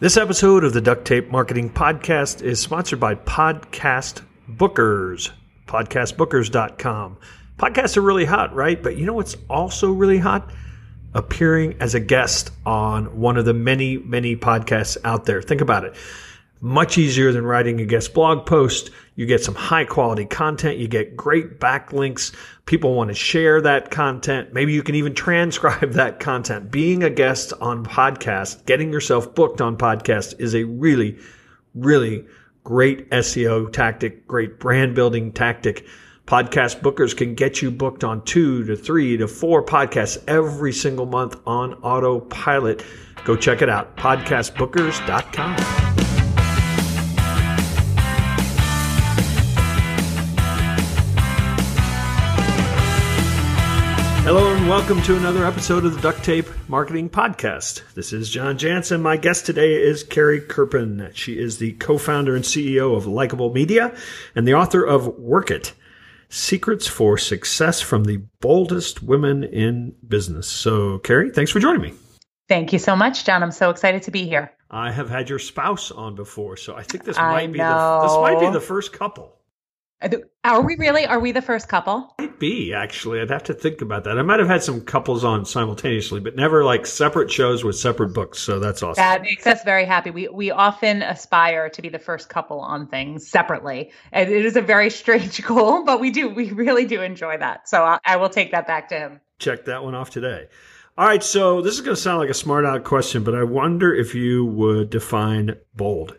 This episode of the Duct Tape Marketing Podcast is sponsored by Podcast Bookers, podcastbookers.com. Podcasts are really hot, right? But you know what's also really hot? Appearing as a guest on one of the many, many podcasts out there. Think about it much easier than writing a guest blog post. You get some high quality content. You get great backlinks. People want to share that content. Maybe you can even transcribe that content. Being a guest on podcast, getting yourself booked on podcast is a really, really great SEO tactic, great brand building tactic. Podcast bookers can get you booked on two to three to four podcasts every single month on autopilot. Go check it out. Podcastbookers.com. Hello and welcome to another episode of the Duct Tape Marketing Podcast. This is John Jantsch. My guest today is Carrie Kerpen. She is the co-founder and CEO of Likeable Media and the author of Work It. Secrets for Success from the Boldest Women in Business. So, Carrie, thanks for joining me. Thank you so much, John. I'm so excited to be here. I have had your spouse on before, so I think this might be the, this might be the first couple. Are we really? Are we the first couple? Might be actually. I'd have to think about that. I might have had some couples on simultaneously, but never like separate shows with separate books. So that's awesome. That makes us very happy. We we often aspire to be the first couple on things separately, and it is a very strange goal, but we do we really do enjoy that. So I, I will take that back to him. Check that one off today. All right, so this is going to sound like a smart out question, but I wonder if you would define bold.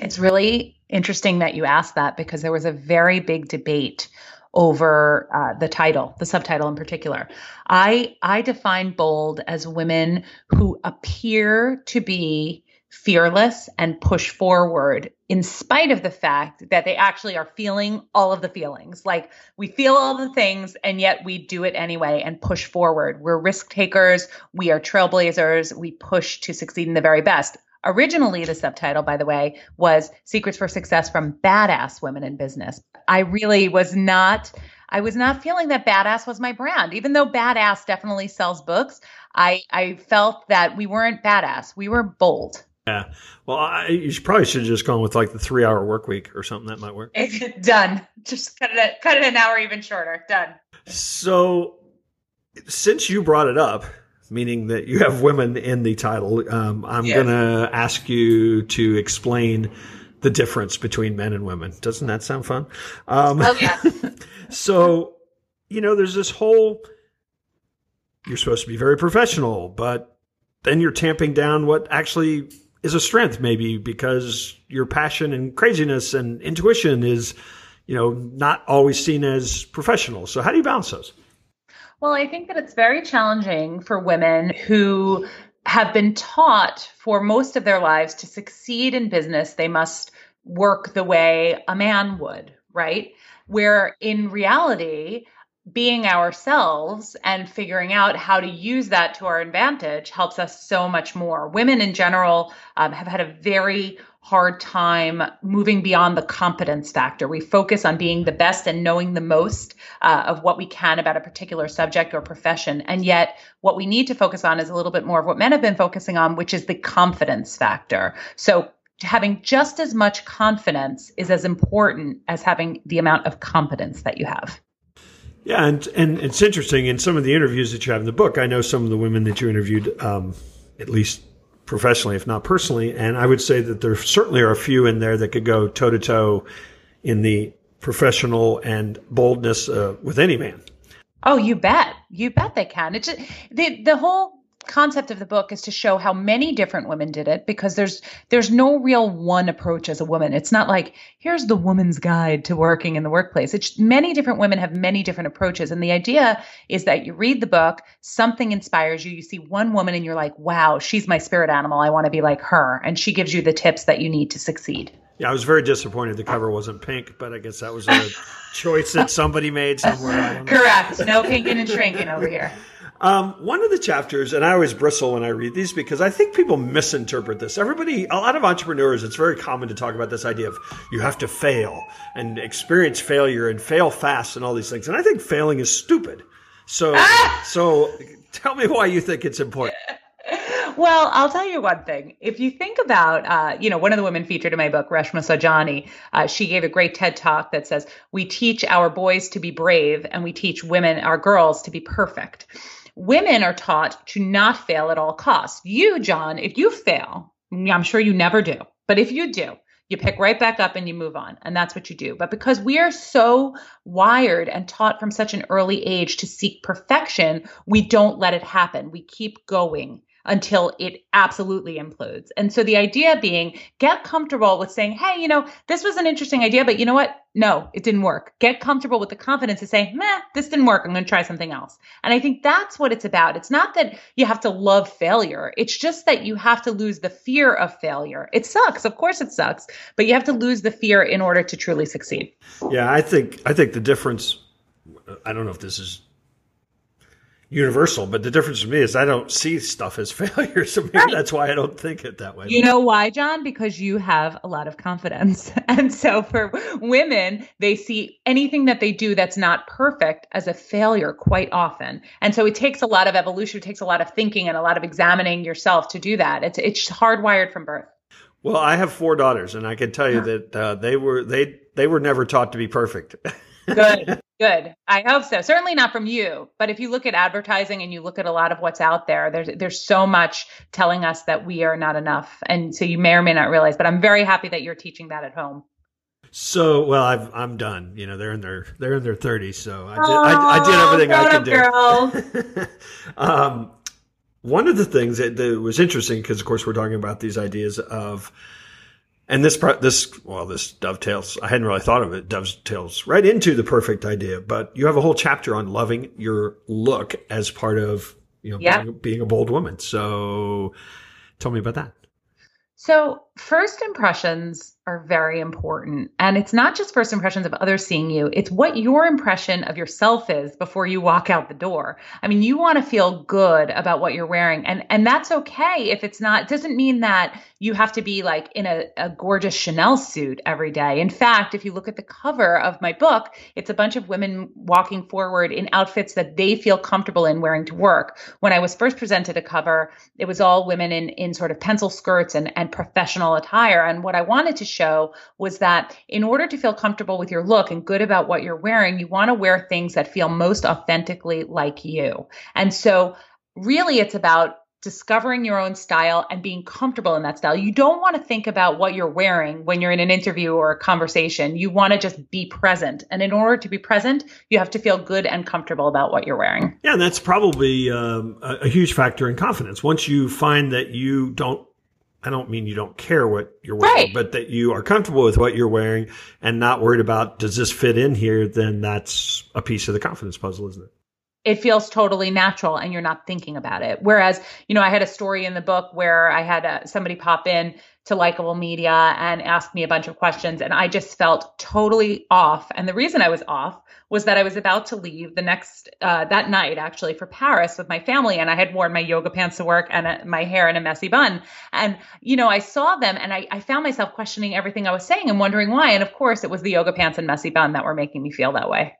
It's really interesting that you asked that because there was a very big debate over uh, the title, the subtitle in particular. I I define bold as women who appear to be fearless and push forward in spite of the fact that they actually are feeling all of the feelings. Like we feel all the things and yet we do it anyway and push forward. We're risk takers, we are trailblazers, we push to succeed in the very best. Originally, the subtitle, by the way, was Secrets for Success from Badass Women in Business. I really was not. I was not feeling that badass was my brand. Even though badass definitely sells books, I, I felt that we weren't badass. We were bold. Yeah. Well, I, you should, probably should have just gone with like the three hour work week or something that might work. Done. Just cut it, cut it an hour even shorter. Done. So, since you brought it up, meaning that you have women in the title. Um, I'm yes. going to ask you to explain the difference between men and women. Doesn't that sound fun? Um, oh, yeah. so, you know, there's this whole you're supposed to be very professional, but then you're tamping down what actually is a strength, maybe because your passion and craziness and intuition is, you know, not always seen as professional. So, how do you balance those? Well, I think that it's very challenging for women who have been taught for most of their lives to succeed in business, they must work the way a man would, right? Where in reality, being ourselves and figuring out how to use that to our advantage helps us so much more. Women in general um, have had a very hard time moving beyond the competence factor. We focus on being the best and knowing the most uh, of what we can about a particular subject or profession. And yet, what we need to focus on is a little bit more of what men have been focusing on, which is the confidence factor. So, having just as much confidence is as important as having the amount of competence that you have. Yeah, and and it's interesting in some of the interviews that you have in the book. I know some of the women that you interviewed, um, at least professionally, if not personally. And I would say that there certainly are a few in there that could go toe to toe in the professional and boldness uh, with any man. Oh, you bet. You bet they can. It's just, the the whole concept of the book is to show how many different women did it because there's there's no real one approach as a woman. It's not like here's the woman's guide to working in the workplace. It's many different women have many different approaches. And the idea is that you read the book something inspires you you see one woman and you're like wow she's my spirit animal. I want to be like her. And she gives you the tips that you need to succeed. Yeah, I was very disappointed the cover wasn't pink, but I guess that was a choice that somebody made somewhere. Correct. No pinking and shrinking over here. Um, one of the chapters, and I always bristle when I read these because I think people misinterpret this. Everybody, a lot of entrepreneurs, it's very common to talk about this idea of you have to fail and experience failure and fail fast and all these things. And I think failing is stupid. So, ah! so tell me why you think it's important. well, I'll tell you one thing. If you think about, uh, you know, one of the women featured in my book, Reshma Saujani, uh, she gave a great TED talk that says, We teach our boys to be brave and we teach women, our girls, to be perfect. Women are taught to not fail at all costs. You, John, if you fail, I'm sure you never do, but if you do, you pick right back up and you move on. And that's what you do. But because we are so wired and taught from such an early age to seek perfection, we don't let it happen. We keep going until it absolutely implodes. And so the idea being get comfortable with saying, hey, you know, this was an interesting idea, but you know what? No, it didn't work. Get comfortable with the confidence to say, meh, this didn't work. I'm going to try something else. And I think that's what it's about. It's not that you have to love failure. It's just that you have to lose the fear of failure. It sucks. Of course it sucks, but you have to lose the fear in order to truly succeed. Yeah, I think, I think the difference, I don't know if this is universal. But the difference for me is I don't see stuff as failure. So maybe right. that's why I don't think it that way. You know why, John? Because you have a lot of confidence. And so for women, they see anything that they do that's not perfect as a failure quite often. And so it takes a lot of evolution, it takes a lot of thinking and a lot of examining yourself to do that. It's it's hardwired from birth. Well, I have four daughters, and I can tell you that uh, they were they they were never taught to be perfect. Good. Good. I hope so. Certainly not from you, but if you look at advertising and you look at a lot of what's out there, there's there's so much telling us that we are not enough, and so you may or may not realize. But I'm very happy that you're teaching that at home. So well, I've, I'm done. You know, they're in their they're in their 30s, so I did I, I, did everything I could do. um, one of the things that, that was interesting because, of course, we're talking about these ideas of and this, part, this, well, this dovetails. I hadn't really thought of it. Dovetails right into the perfect idea. But you have a whole chapter on loving your look as part of you know yeah. being, being a bold woman. So, tell me about that. So, first impressions are very important. And it's not just first impressions of others seeing you, it's what your impression of yourself is before you walk out the door. I mean, you want to feel good about what you're wearing. And and that's okay if it's not, it doesn't mean that you have to be like in a, a gorgeous Chanel suit every day. In fact, if you look at the cover of my book, it's a bunch of women walking forward in outfits that they feel comfortable in wearing to work. When I was first presented a cover, it was all women in in sort of pencil skirts and, and professional attire. And what I wanted to show was that in order to feel comfortable with your look and good about what you're wearing, you want to wear things that feel most authentically like you. And so really it's about discovering your own style and being comfortable in that style. You don't want to think about what you're wearing when you're in an interview or a conversation. You want to just be present. And in order to be present, you have to feel good and comfortable about what you're wearing. Yeah, and that's probably um, a, a huge factor in confidence. Once you find that you don't I don't mean you don't care what you're wearing, right. but that you are comfortable with what you're wearing and not worried about does this fit in here, then that's a piece of the confidence puzzle, isn't it? It feels totally natural and you're not thinking about it. Whereas, you know, I had a story in the book where I had uh, somebody pop in to Likeable Media and ask me a bunch of questions and I just felt totally off. And the reason I was off was that I was about to leave the next uh, that night actually for Paris with my family, and I had worn my yoga pants to work and a, my hair in a messy bun. And you know, I saw them, and I, I found myself questioning everything I was saying and wondering why. And of course, it was the yoga pants and messy bun that were making me feel that way.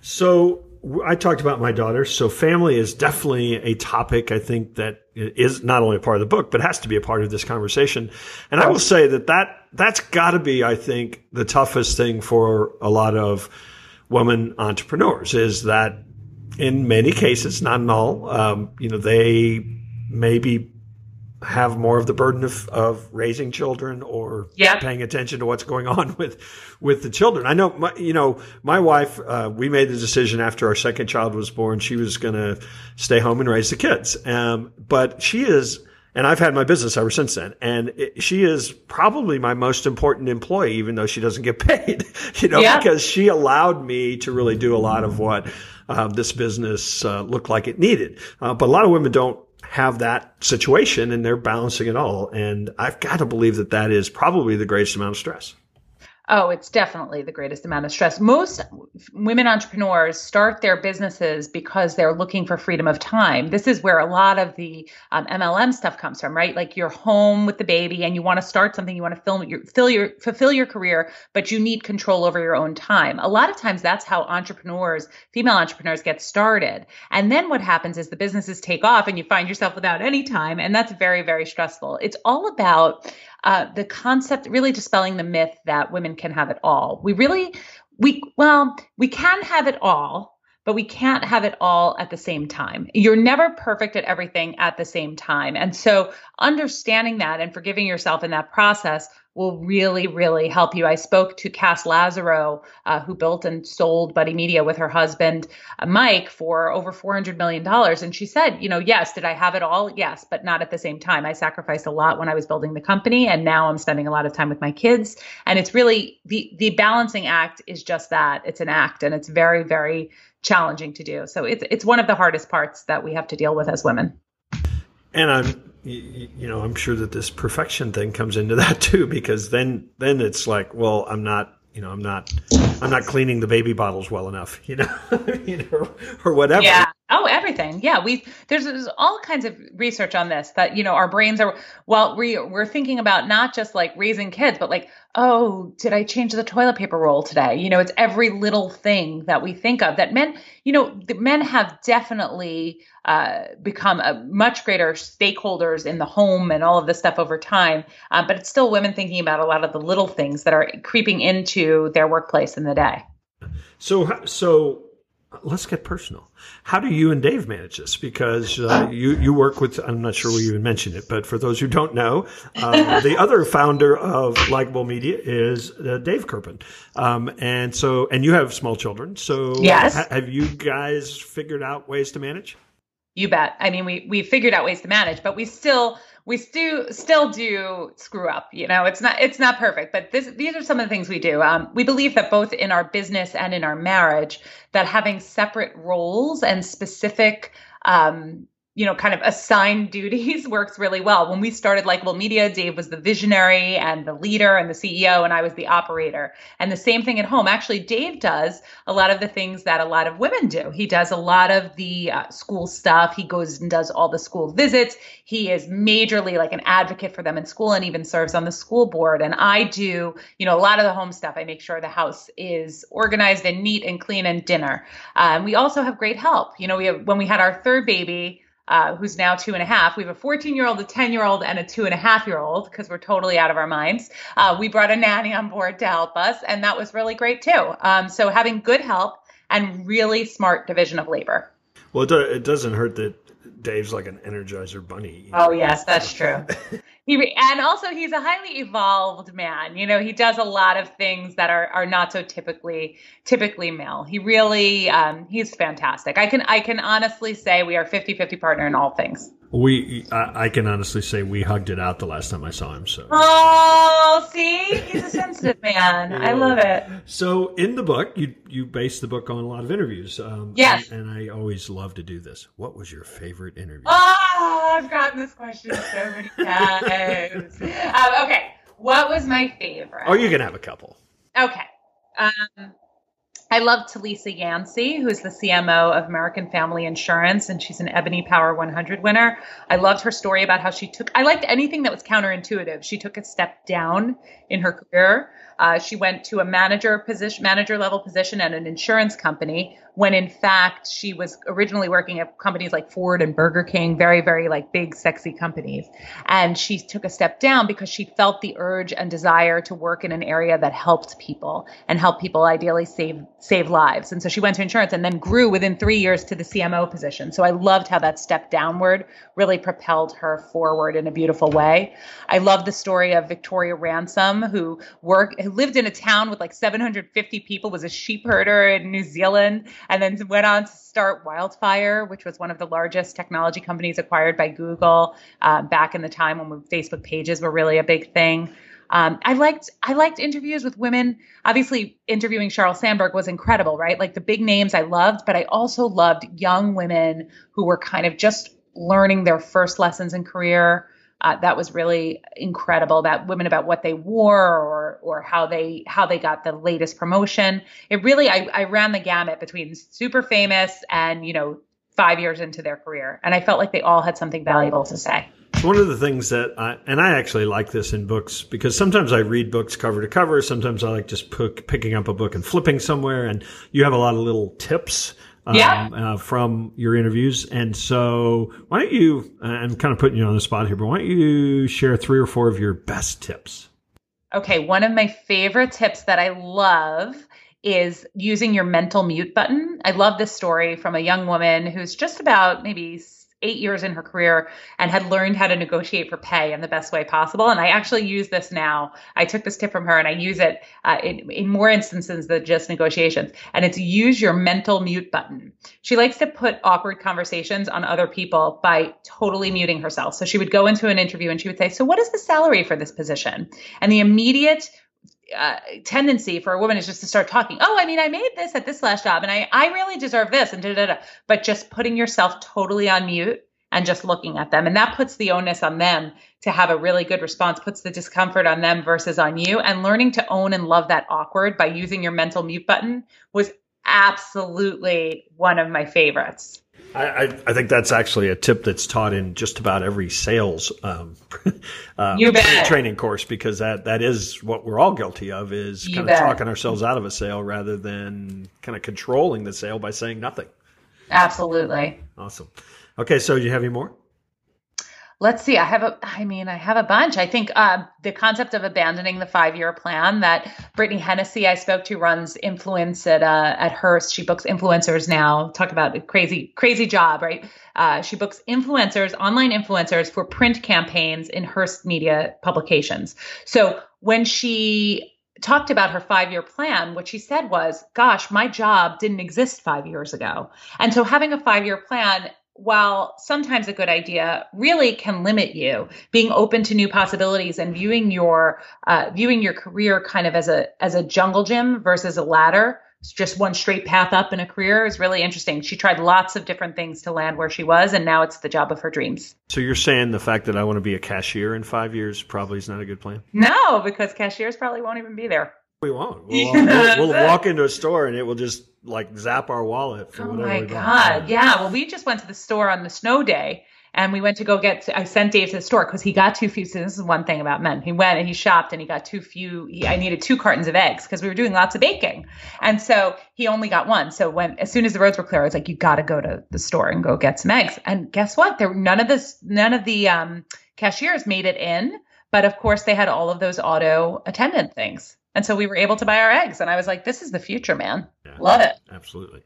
So I talked about my daughter. So family is definitely a topic I think that is not only a part of the book, but has to be a part of this conversation. And I will say that that that's got to be, I think, the toughest thing for a lot of women entrepreneurs is that in many cases, not in all, um, you know, they maybe have more of the burden of, of raising children or yeah. paying attention to what's going on with with the children. I know, my, you know, my wife. Uh, we made the decision after our second child was born, she was going to stay home and raise the kids. Um, but she is and I've had my business ever since then. And it, she is probably my most important employee, even though she doesn't get paid, you know, yeah. because she allowed me to really do a lot of what uh, this business uh, looked like it needed. Uh, but a lot of women don't have that situation and they're balancing it all. And I've got to believe that that is probably the greatest amount of stress. Oh, it's definitely the greatest amount of stress. Most women entrepreneurs start their businesses because they're looking for freedom of time. This is where a lot of the um, MLM stuff comes from, right? Like you're home with the baby and you want to start something, you want to film your, fill your, fulfill your career, but you need control over your own time. A lot of times that's how entrepreneurs, female entrepreneurs get started. And then what happens is the businesses take off and you find yourself without any time. And that's very, very stressful. It's all about uh, the concept really dispelling the myth that women can have it all. We really, we, well, we can have it all, but we can't have it all at the same time. You're never perfect at everything at the same time. And so understanding that and forgiving yourself in that process will really, really help you. I spoke to Kass Lazerow, uh, who built and sold Buddy Media with her husband, uh, Mike, for over $400 million. And she said, you know, yes, did I have it all? Yes, but not at the same time. I sacrificed a lot when I was building the company, and now I'm spending a lot of time with my kids. And it's really the, the balancing act is just that it's an act, and it's very, very challenging to do. So it's, it's one of the hardest parts that we have to deal with as women. And I'm you, know, I'm sure that this perfection thing comes into that too, because then then it's like, well, I'm not, you know, I'm not, I'm not cleaning the baby bottles well enough, you know, you know, or whatever. Yeah. Everything. Yeah, we there's, there's all kinds of research on this that you know our brains are well we we're thinking about not just like raising kids, but like oh, did I change the toilet paper roll today? You know, it's every little thing that we think of that men, you know, men have definitely uh, become a much greater stakeholders in the home and all of this stuff over time. Uh, but it's still women thinking about a lot of the little things that are creeping into their workplace in the day. So, so let's get personal. How do you and Dave manage this? Because uh, you you work with I'm not sure we even mentioned it, but for those who don't know, uh, the other founder of Likeable Media is uh, Dave Kerpen, um, and so and you have small children. So yes, ha- have you guys figured out ways to manage? You bet. I mean, we we figured out ways to manage, but we still we still still do screw up. You know, it's not it's not perfect, but this these are some of the things we do. Um, we believe that both in our business and in our marriage, that having separate roles and specific um, you know, kind of assigned duties works really well. When we started Likeable Media, Dave was the visionary and the leader and the CEO, and I was the operator. And the same thing at home. Actually, Dave does a lot of the things that a lot of women do. He does a lot of the uh, school stuff. He goes and does all the school visits. He is majorly like an advocate for them in school and even serves on the school board. And I do, you know, a lot of the home stuff. I make sure the house is organized and neat and clean and dinner. Um, we also have great help. You know, we have, when we had our third baby, uh, who's now two and a half. We have a 14 year old, a 10 year old, and a two and a half year old because we're totally out of our minds. Uh, we brought a nanny on board to help us, and that was really great too. Um, so having good help and really smart division of labor. Well, it, do, it doesn't hurt that Dave's like an Energizer bunny. Oh yes, that's true. he and also he's a highly evolved man. You know, he does a lot of things that are are not so typically typically male. He really um, he's fantastic. I can I can honestly say we are 50-50 partner in all things. We, I, I, can honestly say we hugged it out the last time I saw him. So. Oh, see, he's a sensitive man. yeah. I love it. So, in the book, you you base the book on a lot of interviews. Um, yes. And, and, I always love to do this. What was your favorite interview? Oh, I've gotten this question so many times. um, okay, what was my favorite? Oh, you can have a couple. Okay. Um, I love Telisa Yancy, who is the CMO of American Family Insurance, and she's an Ebony Power 100 winner. I loved her story about how she took, I liked anything that was counterintuitive. She took a step down in her career. Uh, she went to a manager position, manager level position at an insurance company, when in fact she was originally working at companies like Ford and Burger King, very, very like big, sexy companies. And she took a step down because she felt the urge and desire to work in an area that helped people and help people ideally save save lives. And so she went to insurance and then grew within three years to the CMO position. So I loved how that step downward really propelled her forward in a beautiful way. I love the story of Victoria Ransom, who worked who lived in a town with like 750 people, was a sheep herder in New Zealand and then went on to start Wildfire, which was one of the largest technology companies acquired by Google uh, back in the time when Facebook pages were really a big thing. Um, I liked I liked interviews with women. Obviously, interviewing Sheryl Sandberg was incredible, right? Like the big names I loved, but I also loved young women who were kind of just learning their first lessons in career uh, that was really incredible. That women about what they wore or or how they how they got the latest promotion. It really I, I ran the gamut between super famous and you know five years into their career, and I felt like they all had something valuable to say. One of the things that I, and I actually like this in books because sometimes I read books cover to cover. Sometimes I like just pick, picking up a book and flipping somewhere and you have a lot of little tips. Um, yeah. Uh, from your interviews. And so why don't you, I'm kind of putting you on the spot here, but why don't you share three or four of your best tips? Okay. One of my favorite tips that I love is using your mental mute button. I love this story from a young woman who's just about maybe eight years in her career and had learned how to negotiate for pay in the best way possible. And I actually use this now. I took this tip from her and I use it uh, in, in more instances than just negotiations. And it's use your mental mute button. She likes to put awkward conversations on other people by totally muting herself. So she would go into an interview and she would say, So, what is the salary for this position? And the immediate uh, tendency for a woman is just to start talking. Oh, I mean, I made this at this last job, and I I really deserve this, and da da da. But just putting yourself totally on mute and just looking at them, and that puts the onus on them to have a really good response. Puts the discomfort on them versus on you. And learning to own and love that awkward by using your mental mute button was absolutely one of my favorites. I, I, think that's actually a tip that's taught in just about every sales um, uh, training course because that, that is what we're all guilty of is you kind bet. of talking ourselves out of a sale rather than kind of controlling the sale by saying nothing. Absolutely. Awesome. Okay, so do you have any more? Let's see i have a i mean i have a bunch. I think uh, the concept of abandoning the five year plan that brittany hennessy i spoke to runs influence at uh, at hearst. She books influencers now. Talk about a crazy crazy job right? Uh, she books influencers online influencers for print campaigns in hearst media publications. So when she talked about her five year plan, what she said was, Gosh, my job didn't exist five years ago. And so having a five year plan while sometimes a good idea, really can limit you. Being open to new possibilities and viewing your uh, viewing your career kind of as a as a jungle gym versus a ladder. It's just one straight path up in a career is really interesting. She tried lots of different things to land where she was, and now it's the job of her dreams. So you're saying the fact that I want to be a cashier in five years probably is not a good plan? No, because cashiers probably won't even be there. We won't. We'll, we'll, we'll walk into a store and it will just like zap our wallet for oh whatever. Oh my god! Yeah. Well, we just went to the store on the snow day, and we went to go get. I sent Dave to the store because he got too few. So this is one thing about men. He went and he shopped and he got too few. He, I needed two cartons of eggs because we were doing lots of baking, and so he only got one. So when as soon as the roads were clear, I was like, "You got to go to the store and go get some eggs." And guess what? There were none of this. None of the um, cashiers made it in. But of course, they had all of those auto attendant things. And so we were able to buy our eggs. And I was like, this is the future, man. Yeah, Love it. Absolutely.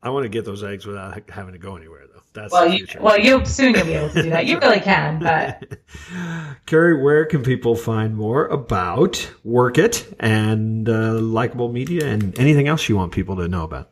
I want to get those eggs without having to go anywhere, though. That's well, you, well, you soon you'll be able to do that. You really can, but Carrie, where can people find more about Work It and uh, Likeable Media and anything else you want people to know about?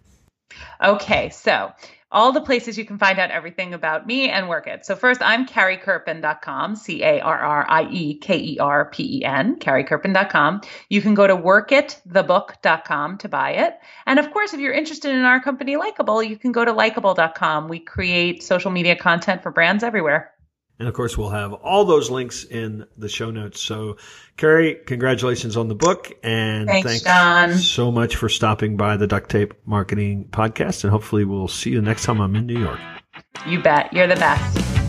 Okay, so all the places you can find out everything about me and work it. So first, I'm carriekerpen.com, C-A-R-R-I-E-K-E-R-P-E-N, carriekerpen.com. You can go to workitthebook.com to buy it. And of course, if you're interested in our company, Likeable, you can go to likeable.com. We create social media content for brands everywhere. And of course, we'll have all those links in the show notes. So, Carrie, congratulations on the book. And thanks, thanks so much for stopping by the Duct Tape Marketing Podcast. And hopefully, we'll see you next time I'm in New York. You bet. You're the best.